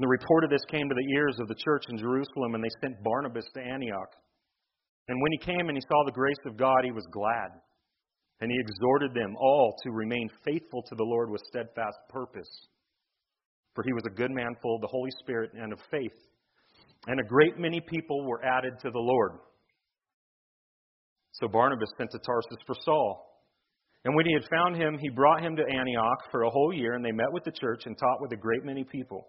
And the report of this came to the ears of the church in Jerusalem, and they sent Barnabas to Antioch. And when he came and he saw the grace of God, he was glad. And he exhorted them all to remain faithful to the Lord with steadfast purpose. For he was a good man, full of the Holy Spirit and of faith. And a great many people were added to the Lord. So Barnabas sent to Tarsus for Saul. And when he had found him, he brought him to Antioch for a whole year, and they met with the church and taught with a great many people.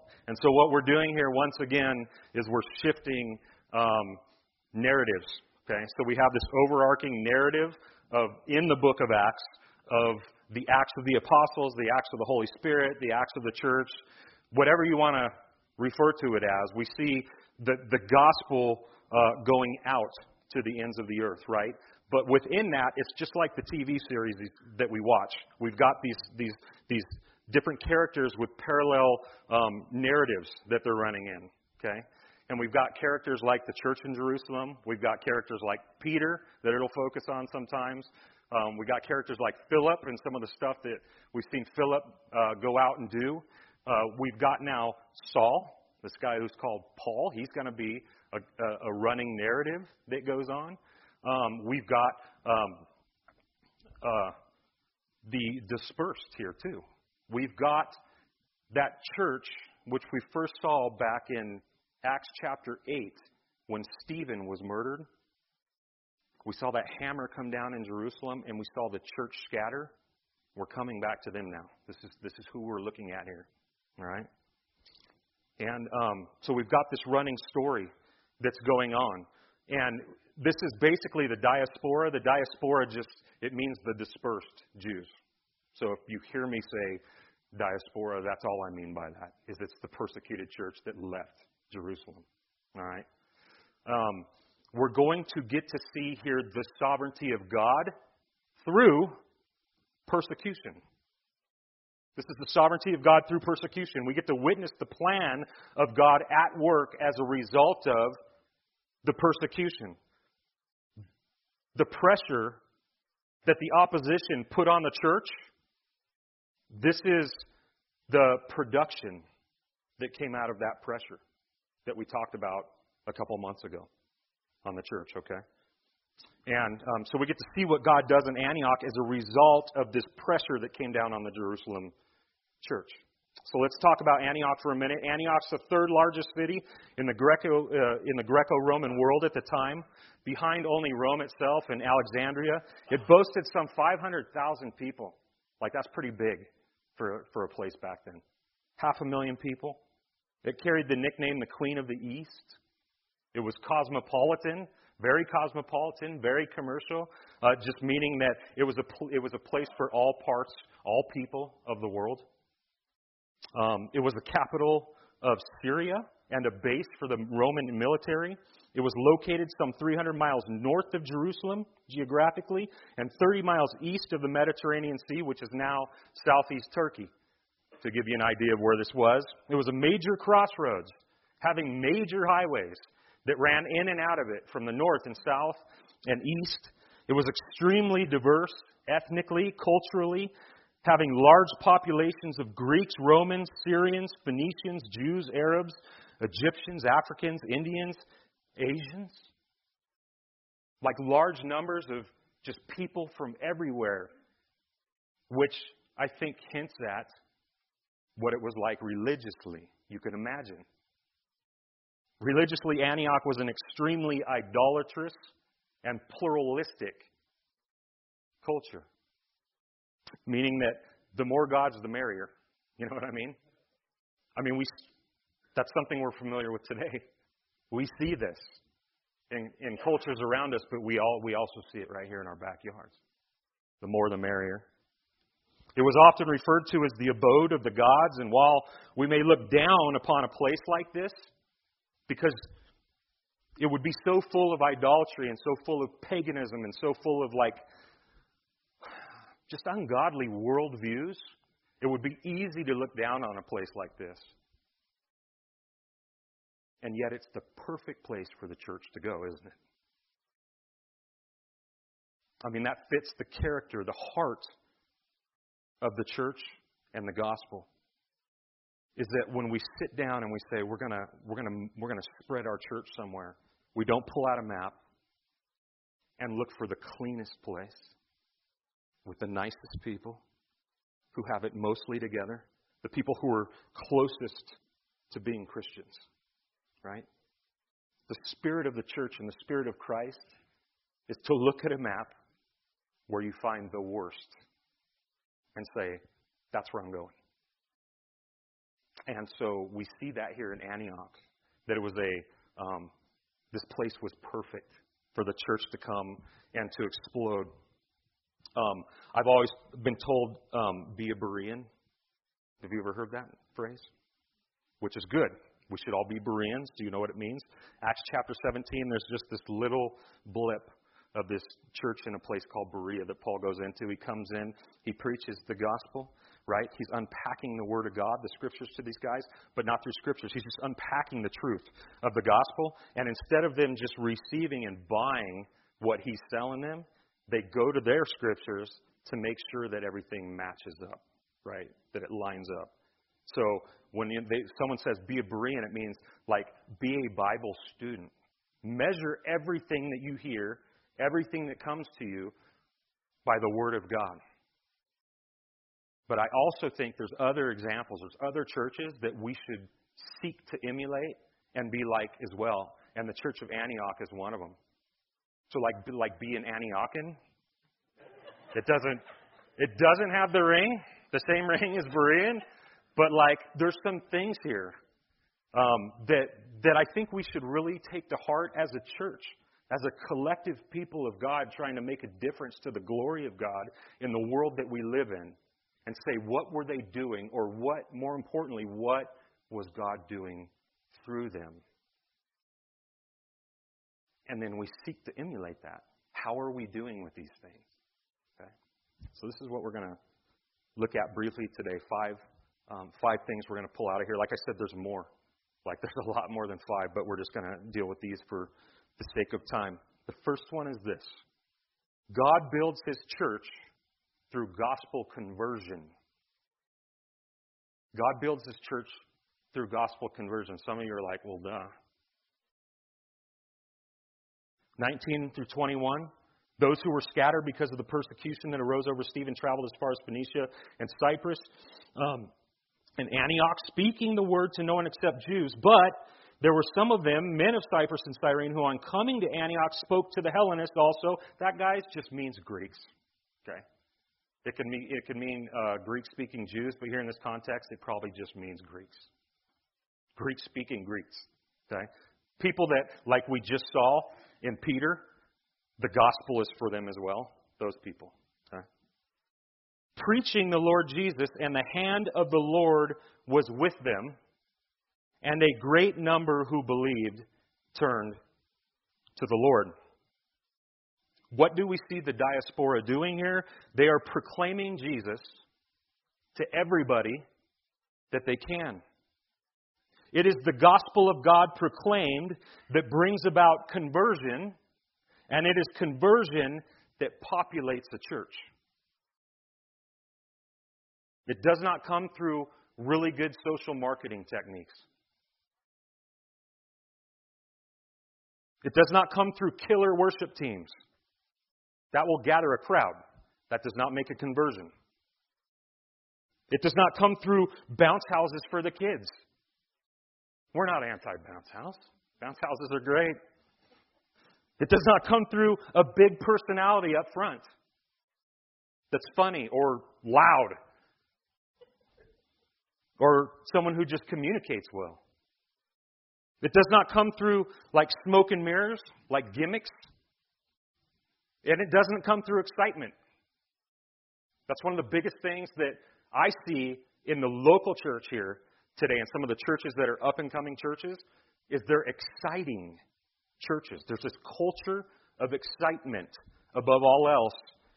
And so what we're doing here once again is we're shifting um, narratives. Okay, so we have this overarching narrative of in the book of Acts of the acts of the apostles, the acts of the Holy Spirit, the acts of the church, whatever you want to refer to it as. We see the the gospel uh, going out to the ends of the earth, right? But within that, it's just like the TV series that we watch. We've got these these these different characters with parallel um, narratives that they're running in. Okay, and we've got characters like the church in Jerusalem. We've got characters like Peter that it'll focus on sometimes. Um, we got characters like Philip and some of the stuff that we've seen Philip uh, go out and do. Uh, we've got now Saul, this guy who's called Paul. He's going to be a, a, a running narrative that goes on. Um, we've got um, uh, the dispersed here too. We've got that church which we first saw back in Acts chapter 8 when Stephen was murdered. We saw that hammer come down in Jerusalem and we saw the church scatter. We're coming back to them now. This is, this is who we're looking at here. All right? And um, so we've got this running story that's going on. And this is basically the diaspora. The diaspora just, it means the dispersed Jews. So if you hear me say diaspora, that's all I mean by that, is it's the persecuted church that left Jerusalem. All right? Um, we're going to get to see here the sovereignty of God through persecution. This is the sovereignty of God through persecution. We get to witness the plan of God at work as a result of the persecution. The pressure that the opposition put on the church, this is the production that came out of that pressure that we talked about a couple months ago on the church, okay? And um, so we get to see what God does in Antioch as a result of this pressure that came down on the Jerusalem church. So let's talk about Antioch for a minute. Antioch's the third largest city in the Greco uh, in the Greco-Roman world at the time, behind only Rome itself and Alexandria. It boasted some 500,000 people. Like that's pretty big for for a place back then. Half a million people. It carried the nickname the Queen of the East. It was cosmopolitan, very cosmopolitan, very commercial, uh, just meaning that it was a it was a place for all parts, all people of the world. Um, it was the capital of Syria and a base for the Roman military. It was located some 300 miles north of Jerusalem geographically and 30 miles east of the Mediterranean Sea, which is now southeast Turkey. To give you an idea of where this was, it was a major crossroads, having major highways that ran in and out of it from the north and south and east. It was extremely diverse ethnically, culturally, having large populations of Greeks, Romans, Syrians, Phoenicians, Jews, Arabs, Egyptians, Africans, Indians, Asians. Like large numbers of just people from everywhere, which I think hints at what it was like religiously. You can imagine. Religiously, Antioch was an extremely idolatrous and pluralistic culture. Meaning that the more gods, the merrier. You know what I mean? I mean, we, that's something we're familiar with today. We see this in, in cultures around us, but we, all, we also see it right here in our backyards. The more, the merrier. It was often referred to as the abode of the gods, and while we may look down upon a place like this, because it would be so full of idolatry and so full of paganism and so full of like just ungodly worldviews, it would be easy to look down on a place like this. And yet, it's the perfect place for the church to go, isn't it? I mean, that fits the character, the heart of the church and the gospel. Is that when we sit down and we say we're gonna we're gonna we're gonna spread our church somewhere, we don't pull out a map and look for the cleanest place with the nicest people who have it mostly together, the people who are closest to being Christians, right? The spirit of the church and the spirit of Christ is to look at a map where you find the worst and say, that's where I'm going. And so we see that here in Antioch, that it was a, um, this place was perfect for the church to come and to explode. Um, I've always been told, um, be a Berean. Have you ever heard that phrase? Which is good. We should all be Bereans. Do you know what it means? Acts chapter 17, there's just this little blip of this church in a place called Berea that Paul goes into. He comes in, he preaches the gospel, right? He's unpacking the Word of God, the Scriptures to these guys, but not through Scriptures. He's just unpacking the truth of the gospel. And instead of them just receiving and buying what he's selling them, they go to their Scriptures to make sure that everything matches up, right? That it lines up. So when they, someone says be a Berean, it means like be a Bible student. Measure everything that you hear everything that comes to you by the Word of God. But I also think there's other examples, there's other churches that we should seek to emulate and be like as well. And the church of Antioch is one of them. So like like be an Antiochian. It doesn't it doesn't have the ring, the same ring as Berean, but like there's some things here um, that that I think we should really take to heart as a church as a collective people of God trying to make a difference to the glory of God in the world that we live in and say, what were they doing? Or what, more importantly, what was God doing through them? And then we seek to emulate that. How are we doing with these things? Okay? So this is what we're going to look at briefly today. Five, um, five things we're going to pull out of here. Like I said, there's more. Like there's a lot more than five, but we're just going to deal with these for the sake of time. The first one is this God builds his church through gospel conversion. God builds his church through gospel conversion. Some of you are like, well, duh. 19 through 21. Those who were scattered because of the persecution that arose over Stephen traveled as far as Phoenicia and Cyprus um, and Antioch, speaking the word to no one except Jews. But there were some of them, men of Cyprus and Cyrene, who on coming to Antioch spoke to the Hellenists also. That, guys, just means Greeks. Okay? It can mean, it can mean uh, Greek speaking Jews, but here in this context, it probably just means Greeks. Greek speaking Greeks. Okay? People that, like we just saw in Peter, the gospel is for them as well. Those people. Preaching the Lord Jesus, and the hand of the Lord was with them and a great number who believed turned to the Lord. What do we see the diaspora doing here? They are proclaiming Jesus to everybody that they can. It is the gospel of God proclaimed that brings about conversion, and it is conversion that populates a church. It does not come through really good social marketing techniques. It does not come through killer worship teams. That will gather a crowd. That does not make a conversion. It does not come through bounce houses for the kids. We're not anti bounce house. Bounce houses are great. It does not come through a big personality up front that's funny or loud or someone who just communicates well. It does not come through like smoke and mirrors, like gimmicks. And it doesn't come through excitement. That's one of the biggest things that I see in the local church here today and some of the churches that are up and coming churches is they're exciting churches. There's this culture of excitement above all else.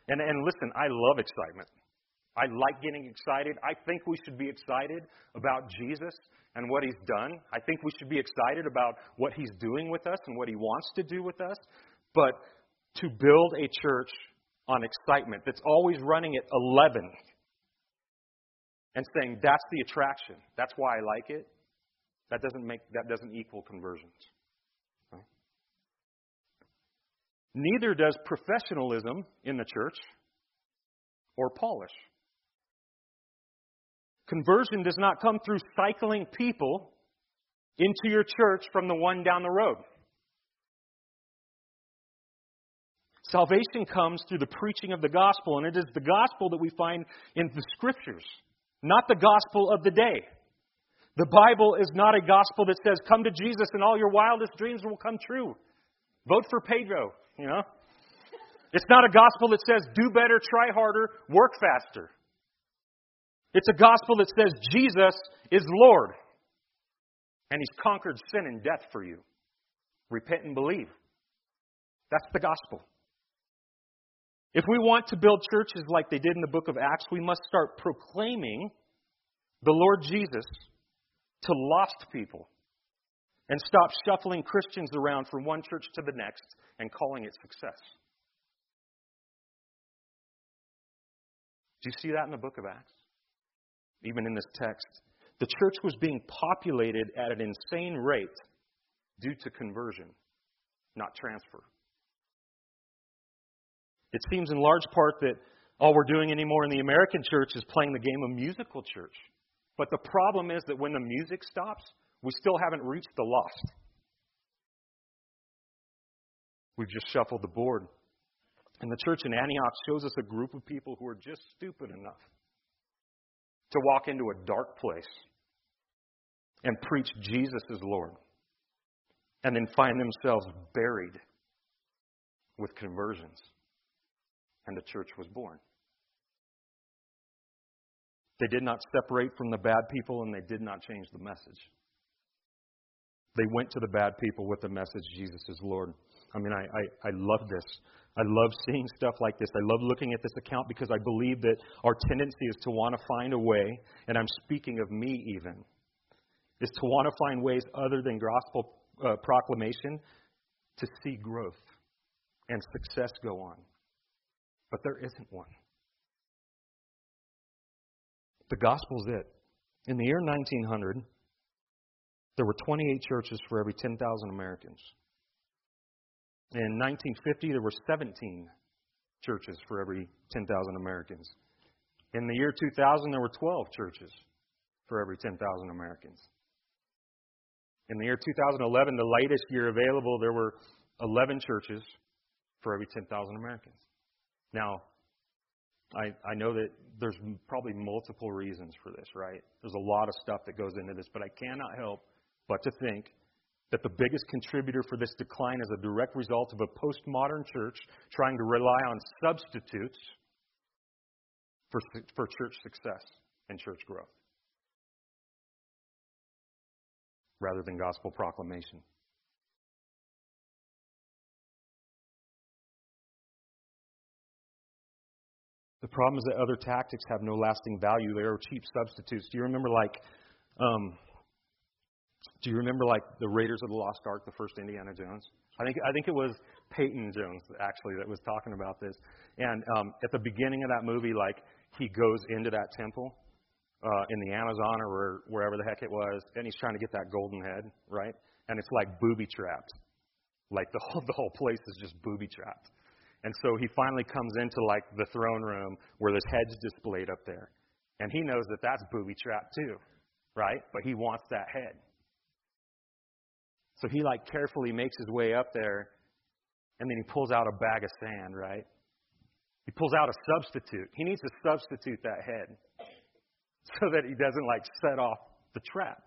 And, and listen, I love excitement. I like getting excited. I think we should be excited about Jesus and what he's done. I think we should be excited about what he's doing with us and what he wants to do with us. But to build a church on excitement that's always running at 11 and saying that's the attraction, that's why I like it, that doesn't make that doesn't equal conversions. Neither does professionalism in the church or polish. Conversion does not come through cycling people into your church from the one down the road. Salvation comes through the preaching of the gospel, and it is the gospel that we find in the scriptures, not the gospel of the day. The Bible is not a gospel that says, Come to Jesus and all your wildest dreams will come true. Vote for Pedro, you know? It's not a gospel that says, Do better, try harder, work faster. It's a gospel that says Jesus is Lord and He's conquered sin and death for you. Repent and believe. That's the gospel. If we want to build churches like they did in the book of Acts, we must start proclaiming the Lord Jesus to lost people and stop shuffling Christians around from one church to the next and calling it success. Do you see that in the book of Acts? Even in this text. The church was being populated at an insane rate due to conversion, not transfer. It seems in large part that all we're doing anymore in the American church is playing the game of musical church. But the problem is that when the music stops, we still haven't reached the lost. We've just shuffled the board. And the church in Antioch shows us a group of people who are just stupid enough to walk into a dark place and preach Jesus as Lord, and then find themselves buried with conversions. And the church was born. They did not separate from the bad people, and they did not change the message. They went to the bad people with the message Jesus is Lord. I mean, I, I, I love this. I love seeing stuff like this. I love looking at this account because I believe that our tendency is to want to find a way, and I'm speaking of me even, is to want to find ways other than gospel uh, proclamation to see growth and success go on. But there isn't one. The gospel's it. In the year 1900, there were 28 churches for every 10,000 Americans. In 1950, there were 17 churches for every 10,000 Americans. In the year 2000, there were 12 churches for every 10,000 Americans. In the year 2011, the latest year available, there were 11 churches for every 10,000 Americans. Now, I, I know that there's probably multiple reasons for this, right? There's a lot of stuff that goes into this, but I cannot help but to think that the biggest contributor for this decline is a direct result of a postmodern church trying to rely on substitutes for, for church success and church growth rather than gospel proclamation. The problem is that other tactics have no lasting value. They are cheap substitutes. Do you remember, like, um, do you remember like the Raiders of the Lost Ark, the first Indiana Jones? I think I think it was Peyton Jones actually that was talking about this. And um, at the beginning of that movie, like he goes into that temple uh, in the Amazon or where, wherever the heck it was, and he's trying to get that golden head, right? And it's like booby trapped. Like the whole the whole place is just booby trapped. And so he finally comes into like the throne room where this head's displayed up there, and he knows that that's booby trapped too, right? But he wants that head. So he like carefully makes his way up there And then he pulls out a bag of sand, right? He pulls out a substitute. He needs to substitute that head so that he doesn't like set off the trap.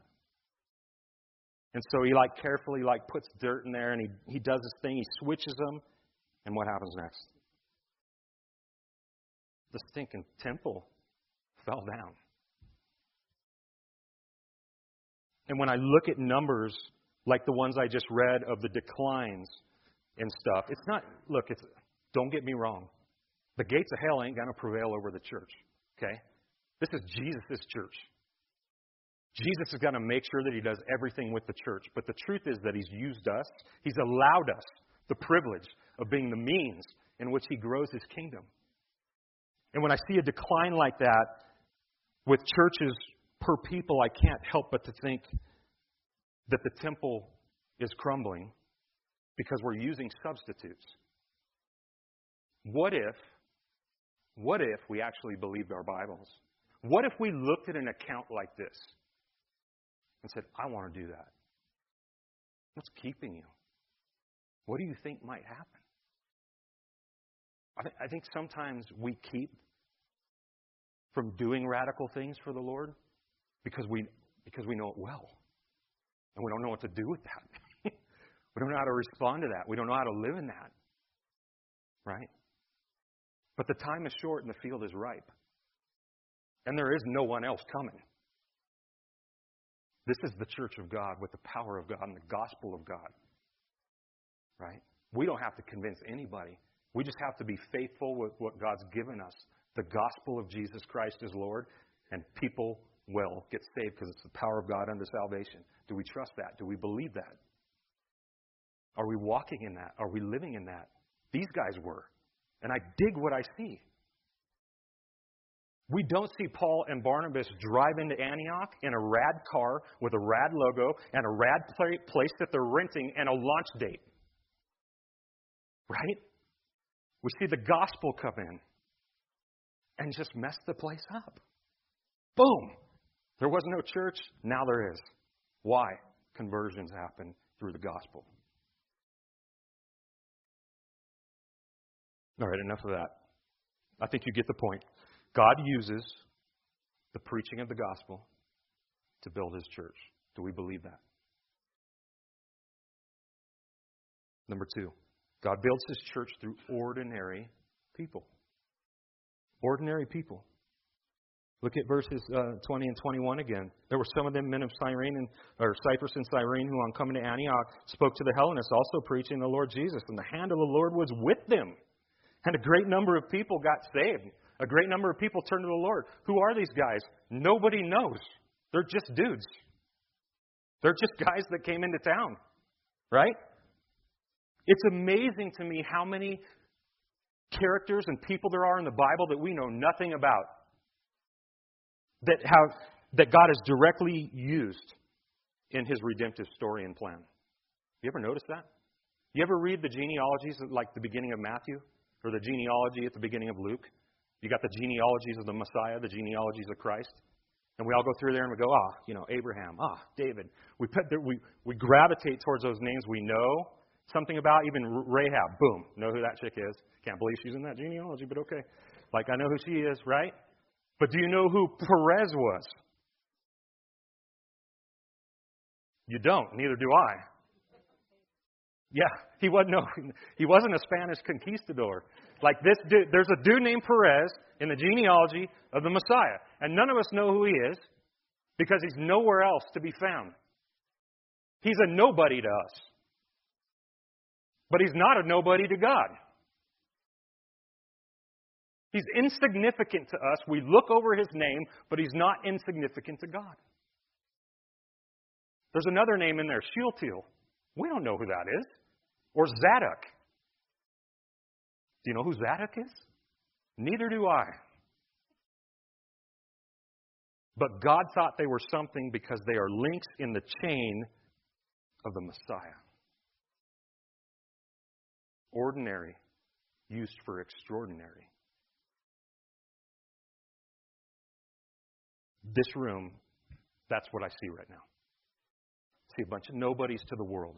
And so he like carefully like puts dirt in there and he, he does his thing, he switches them, and what happens next? The stinking temple fell down. And when I look at numbers like the ones I just read of the declines and stuff, it's not, look, it's, don't get me wrong. The gates of hell ain't going to prevail over the church, okay? This is Jesus' church. Jesus is going to make sure that he does everything with the church. But the truth is that he's used us, he's allowed us the privilege of being the means in which he grows his kingdom. And when I see a decline like that with churches per people, I can't help but to think that the temple is crumbling because we're using substitutes. What if, what if we actually believed our Bibles? What if we looked at an account like this and said, I want to do that? What's keeping you? What do you think might happen? I, th- I think sometimes we keep from doing radical things for the Lord because we, because we know it well. And we don't know what to do with that. we don't know how to respond to that. We don't know how to live in that. Right? But the time is short and the field is ripe. And there is no one else coming. This is the church of God with the power of God and the gospel of God. Right? We don't have to convince anybody. We just have to be faithful with what God's given us. The gospel of Jesus Christ is Lord, and people will get saved because it's the power of God unto salvation. Do we trust that? Do we believe that? Are we walking in that? Are we living in that? These guys were. And I dig what I see. We don't see Paul and Barnabas drive into Antioch in a rad car with a rad logo and a rad place that they're renting and a launch date. Right? We see the gospel come in and just mess the place up. Boom! There was no church, now there is. Why? Conversions happen through the gospel. All right, enough of that. I think you get the point. God uses the preaching of the gospel to build his church. Do we believe that? Number two, God builds his church through ordinary people. Ordinary people. Look at verses uh, 20 and 21 again. There were some of them men of Cyrene and, or Cyprus and Cyrene who, on coming to Antioch, spoke to the Hellenists, also preaching the Lord Jesus. And the hand of the Lord was with them. And a great number of people got saved. A great number of people turned to the Lord. Who are these guys? Nobody knows. They're just dudes. They're just guys that came into town. Right? It's amazing to me how many characters and people there are in the Bible that we know nothing about that have that God has directly used in his redemptive story and plan. You ever notice that? You ever read the genealogies at like the beginning of Matthew or the genealogy at the beginning of Luke? You got the genealogies of the Messiah, the genealogies of Christ. And we all go through there and we go, ah, you know, Abraham, ah, David. We, put there, we, we gravitate towards those names we know something about, even Rahab. Boom, know who that chick is. Can't believe she's in that genealogy, but okay. Like, I know who she is, right? But do you know who Perez was? You don't. Neither do I. Yeah, he wasn't. No, he wasn't a Spanish conquistador. Like this dude, there's a dude named Perez in the genealogy of the Messiah, and none of us know who he is because he's nowhere else to be found. He's a nobody to us, but he's not a nobody to God. He's insignificant to us. We look over his name, but he's not insignificant to God. There's another name in there, Shealtiel. We don't know who that is. Or Zadok. Do you know who Zadok is? Neither do I. But God thought they were something because they are links in the chain of the Messiah. Ordinary, used for extraordinary. This room, that's what I see right now. I see a bunch of nobodies to the world,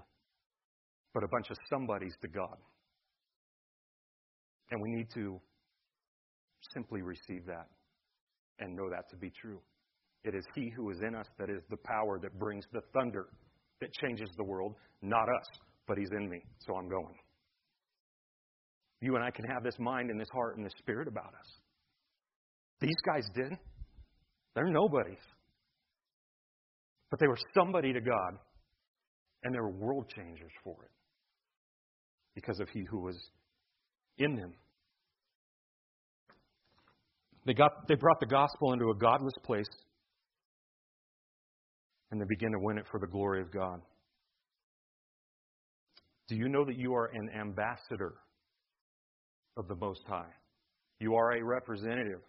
but a bunch of somebodies to God. And we need to simply receive that and know that to be true. It is He who is in us that is the power that brings the thunder that changes the world, not us, but He's in me, so I'm going. You and I can have this mind and this heart and this spirit about us. These guys did. They're nobodies. But they were somebody to God, and they were world changers for it because of He who was in them. They, got, they brought the gospel into a godless place, and they began to win it for the glory of God. Do you know that you are an ambassador of the Most High? You are a representative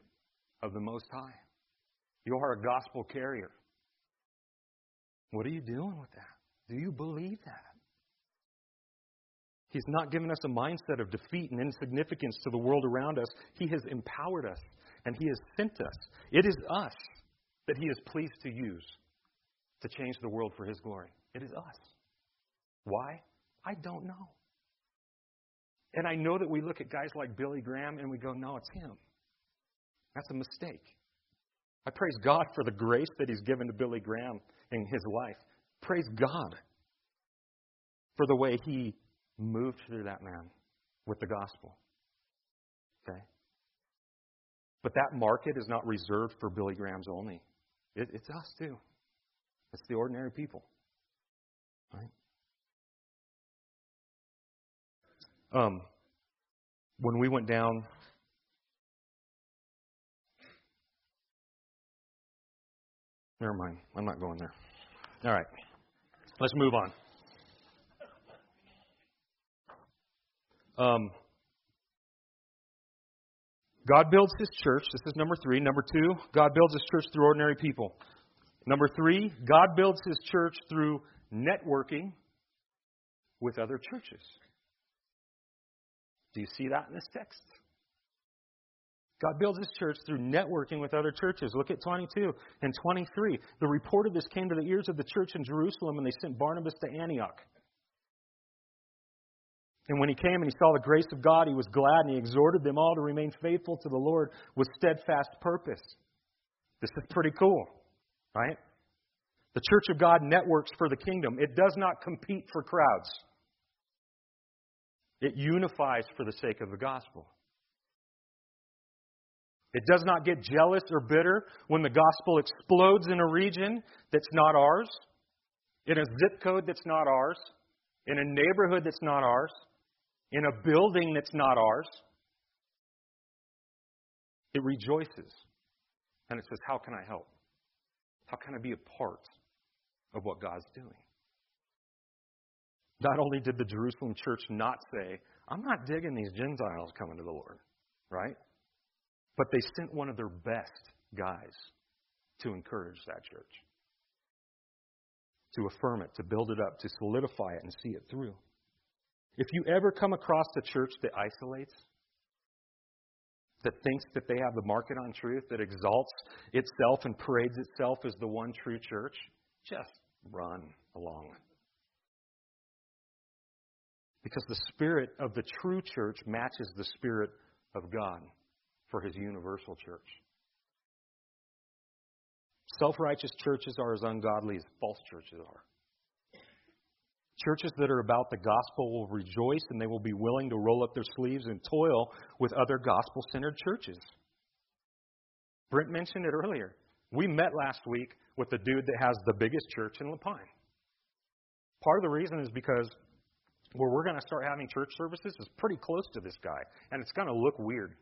of the Most High. You are a gospel carrier. What are you doing with that? Do you believe that? He's not given us a mindset of defeat and insignificance to the world around us. He has empowered us and He has sent us. It is us that He is pleased to use to change the world for His glory. It is us. Why? I don't know. And I know that we look at guys like Billy Graham and we go, no, it's him. That's a mistake. I praise God for the grace that He's given to Billy Graham in his life. Praise God for the way He moved through that man with the gospel. Okay? But that market is not reserved for Billy Graham's only. It, it's us too. It's the ordinary people. Right? Um, when we went down Never mind. I'm not going there. All right. Let's move on. Um, God builds his church. This is number three. Number two, God builds his church through ordinary people. Number three, God builds his church through networking with other churches. Do you see that in this text? God builds his church through networking with other churches. Look at 22 and 23. The report of this came to the ears of the church in Jerusalem, and they sent Barnabas to Antioch. And when he came and he saw the grace of God, he was glad, and he exhorted them all to remain faithful to the Lord with steadfast purpose. This is pretty cool, right? The church of God networks for the kingdom. It does not compete for crowds. It unifies for the sake of the gospel. It does not get jealous or bitter when the gospel explodes in a region that's not ours, in a zip code that's not ours, in a neighborhood that's not ours, in a building that's not ours. It rejoices. And it says, How can I help? How can I be a part of what God's doing? Not only did the Jerusalem church not say, I'm not digging these Gentiles coming to the Lord, right? But they sent one of their best guys to encourage that church, to affirm it, to build it up, to solidify it, and see it through. If you ever come across a church that isolates, that thinks that they have the market on truth, that exalts itself and parades itself as the one true church, just run along. Because the spirit of the true church matches the spirit of God for his universal church. Self righteous churches are as ungodly as false churches are. Churches that are about the gospel will rejoice and they will be willing to roll up their sleeves and toil with other gospel centered churches. Brent mentioned it earlier. We met last week with the dude that has the biggest church in La Pine. Part of the reason is because where we're going to start having church services is pretty close to this guy, and it's going to look weird.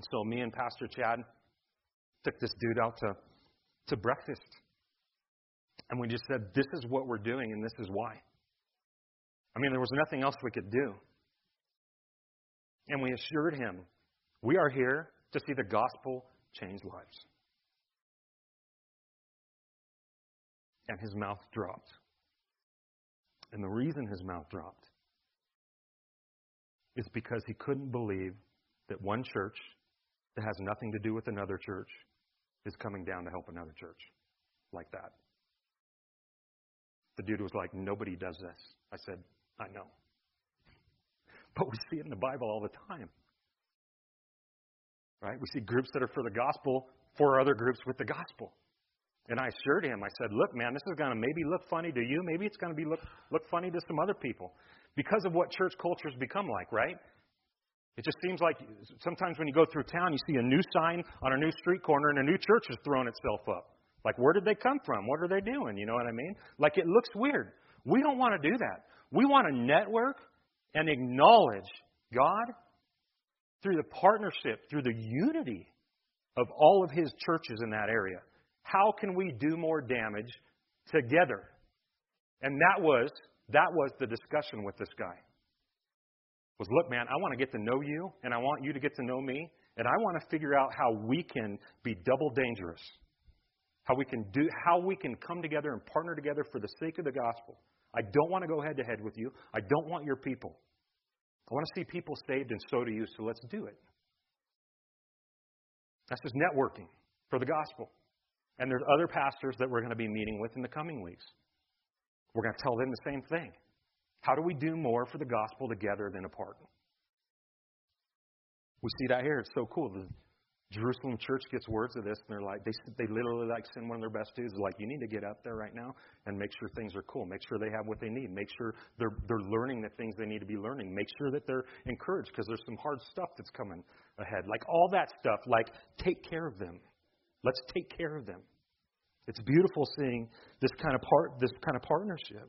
And so me and Pastor Chad took this dude out to, to breakfast. And we just said, This is what we're doing, and this is why. I mean, there was nothing else we could do. And we assured him, We are here to see the gospel change lives. And his mouth dropped. And the reason his mouth dropped is because he couldn't believe that one church that has nothing to do with another church is coming down to help another church like that. The dude was like, Nobody does this. I said, I know. But we see it in the Bible all the time. Right? We see groups that are for the gospel for other groups with the gospel. And I assured him, I said, look, man, this is going to maybe look funny to you. Maybe it's going to be look, look funny to some other people because of what church cultures become like, right? It just seems like sometimes when you go through town, you see a new sign on a new street corner and a new church has thrown itself up. Like, where did they come from? What are they doing? You know what I mean? Like, it looks weird. We don't want to do that. We want to network and acknowledge God through the partnership, through the unity of all of His churches in that area. How can we do more damage together? And that was that was the discussion with this guy. Was look, man, I want to get to know you, and I want you to get to know me, and I want to figure out how we can be double dangerous. How we can do how we can come together and partner together for the sake of the gospel. I don't want to go head to head with you. I don't want your people. I want to see people saved, and so do you, so let's do it. That's just networking for the gospel. And there's other pastors that we're going to be meeting with in the coming weeks. We're going to tell them the same thing. How do we do more for the gospel together than apart? We see that here. It's so cool. The Jerusalem church gets words of this, and they're like, they, they literally like send one of their best dudes, like, you need to get up there right now and make sure things are cool. Make sure they have what they need. Make sure they're, they're learning the things they need to be learning. Make sure that they're encouraged because there's some hard stuff that's coming ahead. Like all that stuff, like, take care of them. Let's take care of them. It's beautiful seeing this kind of part, this kind of partnership.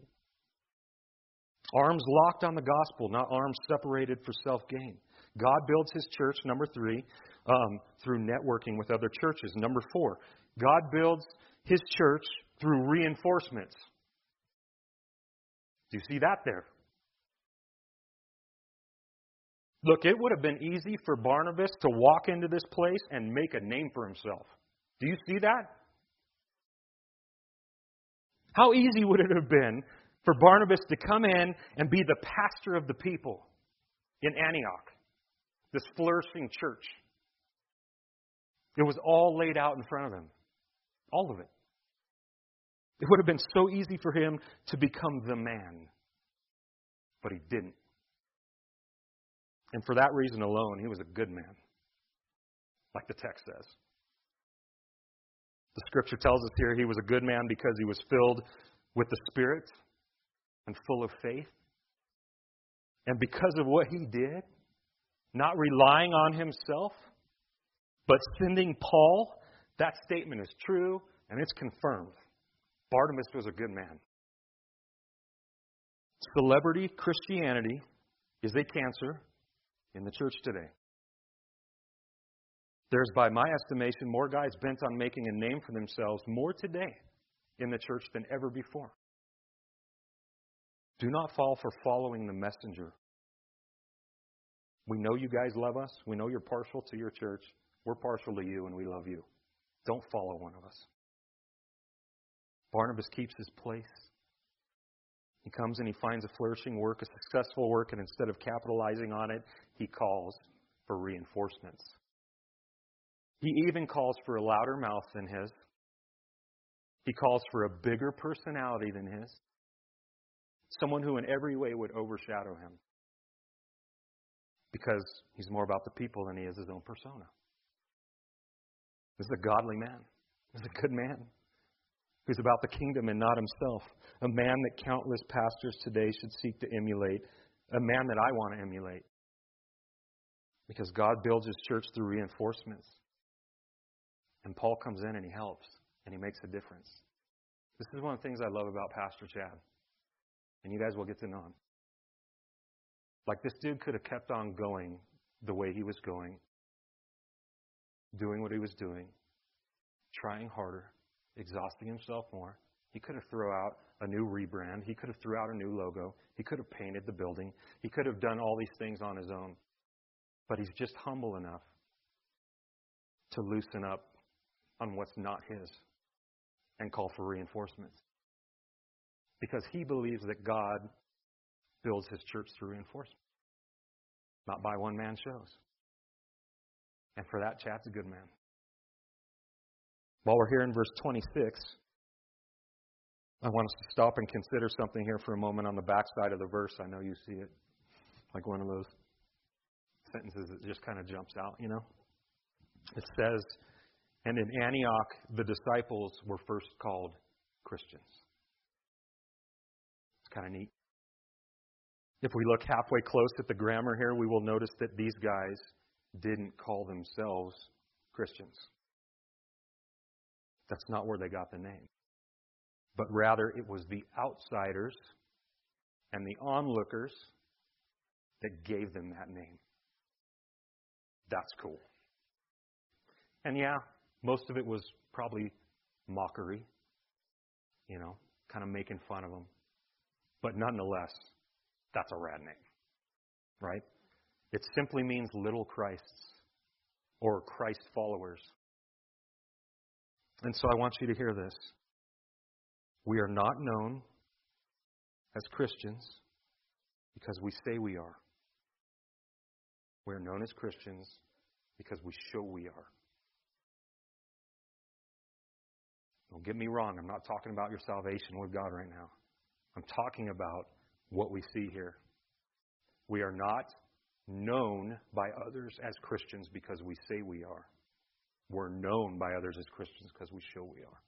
Arms locked on the gospel, not arms separated for self gain. God builds his church, number three, um, through networking with other churches. Number four, God builds his church through reinforcements. Do you see that there? Look, it would have been easy for Barnabas to walk into this place and make a name for himself. Do you see that? How easy would it have been for Barnabas to come in and be the pastor of the people in Antioch, this flourishing church? It was all laid out in front of him. All of it. It would have been so easy for him to become the man. But he didn't. And for that reason alone, he was a good man, like the text says. The scripture tells us here he was a good man because he was filled with the Spirit and full of faith. And because of what he did, not relying on himself, but sending Paul, that statement is true and it's confirmed. Barnabas was a good man. Celebrity Christianity is a cancer in the church today. There's, by my estimation, more guys bent on making a name for themselves more today in the church than ever before. Do not fall for following the messenger. We know you guys love us. We know you're partial to your church. We're partial to you, and we love you. Don't follow one of us. Barnabas keeps his place. He comes and he finds a flourishing work, a successful work, and instead of capitalizing on it, he calls for reinforcements. He even calls for a louder mouth than his. He calls for a bigger personality than his. Someone who in every way would overshadow him. Because he's more about the people than he is his own persona. This is a godly man. This is a good man who's about the kingdom and not himself. A man that countless pastors today should seek to emulate. A man that I want to emulate. Because God builds his church through reinforcements. And Paul comes in and he helps and he makes a difference. This is one of the things I love about Pastor Chad. And you guys will get to know him. Like this dude could have kept on going the way he was going, doing what he was doing, trying harder, exhausting himself more. He could have thrown out a new rebrand. He could have threw out a new logo. He could have painted the building. He could have done all these things on his own. But he's just humble enough to loosen up on what's not his and call for reinforcements. Because he believes that God builds his church through reinforcement, not by one man shows. And for that, Chad's a good man. While we're here in verse 26, I want us to stop and consider something here for a moment on the backside of the verse. I know you see it. Like one of those sentences that just kind of jumps out, you know? It says, and in Antioch, the disciples were first called Christians. Kind of neat. If we look halfway close at the grammar here, we will notice that these guys didn't call themselves Christians. That's not where they got the name. But rather, it was the outsiders and the onlookers that gave them that name. That's cool. And yeah, most of it was probably mockery, you know, kind of making fun of them. But nonetheless, that's a rad name, right? It simply means little Christs or Christ followers. And so I want you to hear this. We are not known as Christians because we say we are. We are known as Christians because we show we are. Don't get me wrong, I'm not talking about your salvation with God right now. I'm talking about what we see here. We are not known by others as Christians because we say we are. We're known by others as Christians because we show we are.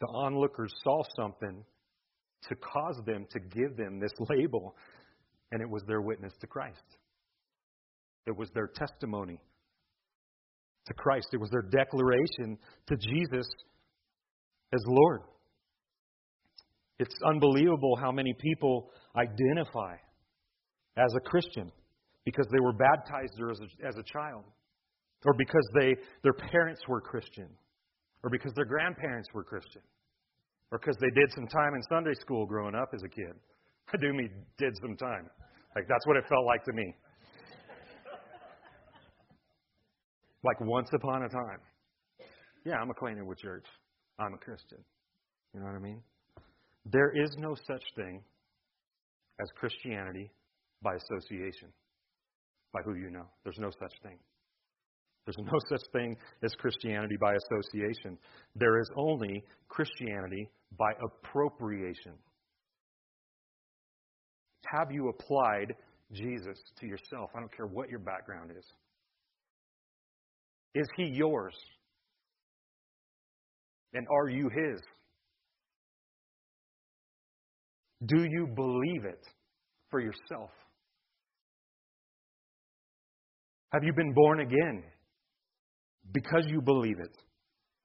The onlookers saw something to cause them to give them this label, and it was their witness to Christ. It was their testimony to Christ. It was their declaration to Jesus as Lord. It's unbelievable how many people identify as a Christian because they were baptized as a, as a child, or because they, their parents were Christian, or because their grandparents were Christian, or because they did some time in Sunday school growing up as a kid. I do mean did some time. Like that's what it felt like to me. like once upon a time. Yeah, I'm acquainted with church. I'm a Christian. You know what I mean? There is no such thing as Christianity by association, by who you know. There's no such thing. There's no such thing as Christianity by association. There is only Christianity by appropriation. Have you applied Jesus to yourself? I don't care what your background is. Is he yours? And are you his? Do you believe it for yourself? Have you been born again because you believe it?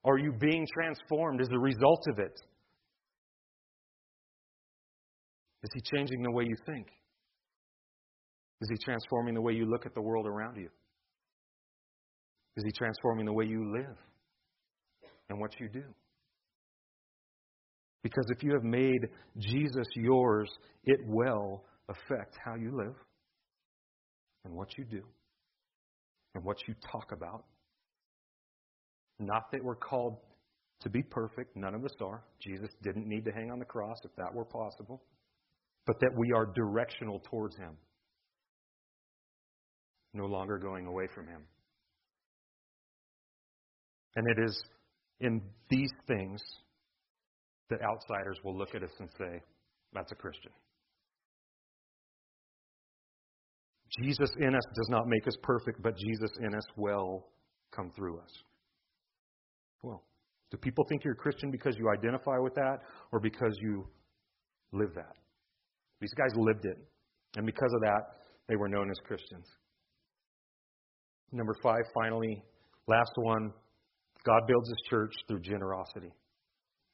Are you being transformed as a result of it? Is he changing the way you think? Is he transforming the way you look at the world around you? Is He transforming the way you live and what you do? Because if you have made Jesus yours, it will affect how you live and what you do and what you talk about. Not that we're called to be perfect, none of us are. Jesus didn't need to hang on the cross if that were possible, but that we are directional towards Him, no longer going away from Him. And it is in these things that outsiders will look at us and say, that's a Christian. Jesus in us does not make us perfect, but Jesus in us will come through us. Well, do people think you're a Christian because you identify with that or because you live that? These guys lived it. And because of that, they were known as Christians. Number five, finally, last one, God builds his church through generosity.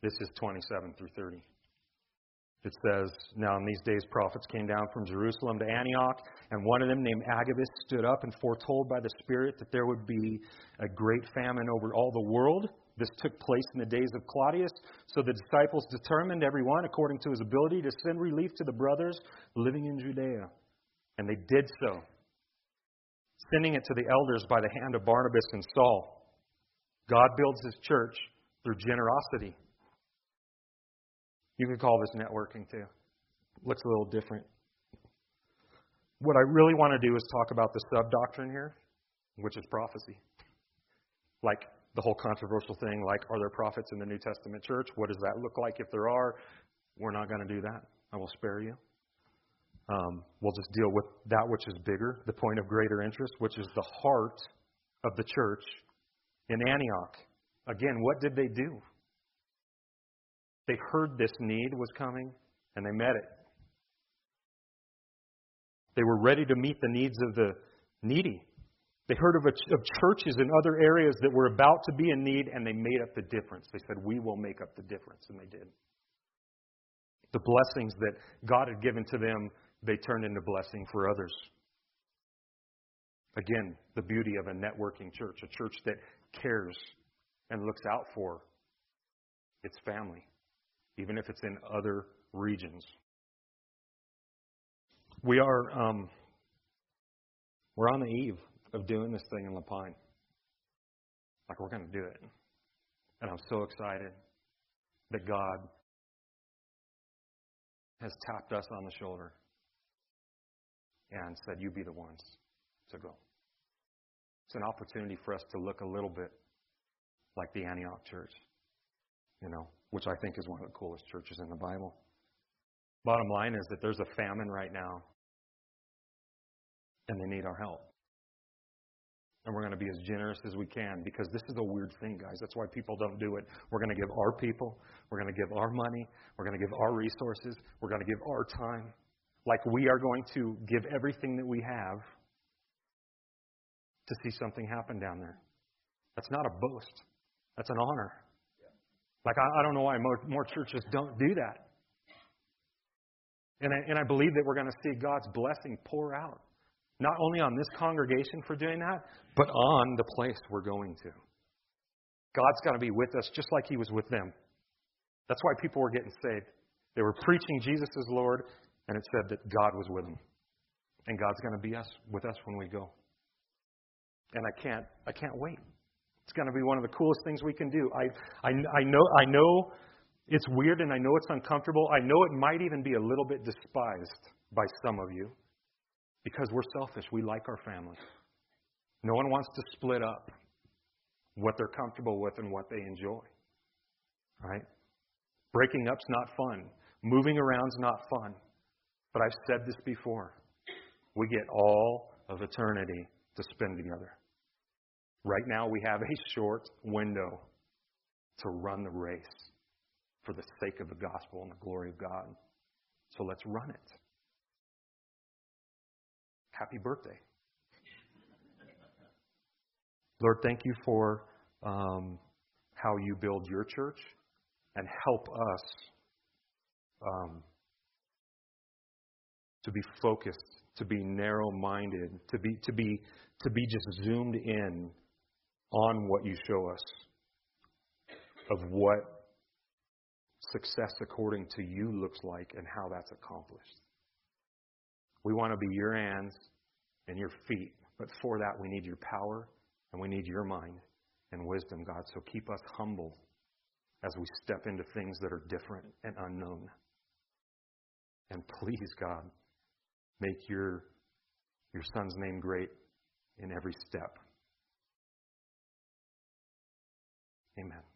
This is 27 through 30. It says, Now in these days prophets came down from Jerusalem to Antioch, and one of them, named Agabus, stood up and foretold by the Spirit that there would be a great famine over all the world. This took place in the days of Claudius. So the disciples determined, everyone according to his ability, to send relief to the brothers living in Judea. And they did so, sending it to the elders by the hand of Barnabas and Saul. God builds his church through generosity. You could call this networking too. Looks a little different. What I really want to do is talk about the sub doctrine here, which is prophecy. Like the whole controversial thing, like are there prophets in the New Testament church? What does that look like if there are? We're not going to do that. I will spare you. um, we'll just deal with that which is bigger, the point of greater interest, which is the heart of the church in Antioch. Again, what did they do? They heard this need was coming and they met it. They were ready to meet the needs of the needy. They heard of, a, of churches in other areas that were about to be in need and they made up the difference. They said, We will make up the difference. And they did. The blessings that God had given to them, they turned into blessing for others. Again, the beauty of a networking church, a church that cares and looks out for its family, even if it's in other regions. We are um, we're on the eve of doing this thing in La Pine. Like we're going to do it, and I'm so excited that God has tapped us on the shoulder and said, "You be the ones to go." It's an opportunity for us to look a little bit like the Antioch church, you know, which I think is one of the coolest churches in the Bible. Bottom line is that there's a famine right now, and they need our help. And we're going to be as generous as we can because this is a weird thing, guys. That's why people don't do it. We're going to give our people, we're going to give our money, we're going to give our resources, we're going to give our time. Like we are going to give everything that we have to see something happen down there. That's not a boast, that's an honor. Like, I, I don't know why more, more churches don't do that. And I, and I believe that we're going to see God's blessing pour out, not only on this congregation for doing that, but on the place we're going to. God's going to be with us just like He was with them. That's why people were getting saved. They were preaching Jesus as Lord, and it said that God was with them. And God's going to be us with us when we go. And I can't I can't wait. It's going to be one of the coolest things we can do. I, I, I, know, I know it's weird and I know it's uncomfortable. I know it might even be a little bit despised by some of you because we're selfish. We like our family. No one wants to split up what they're comfortable with and what they enjoy. Right? Breaking up's not fun. Moving around's not fun. But I've said this before. We get all of eternity to spend together. Right now, we have a short window to run the race for the sake of the gospel and the glory of God. So let's run it. Happy birthday. Lord, thank you for um, how you build your church and help us um, to be focused, to be narrow minded, to be, to, be, to be just zoomed in on what you show us of what success according to you looks like and how that's accomplished. We want to be your hands and your feet, but for that we need your power and we need your mind and wisdom, God. So keep us humble as we step into things that are different and unknown. And please, God, make your, your son's name great in every step. Amen.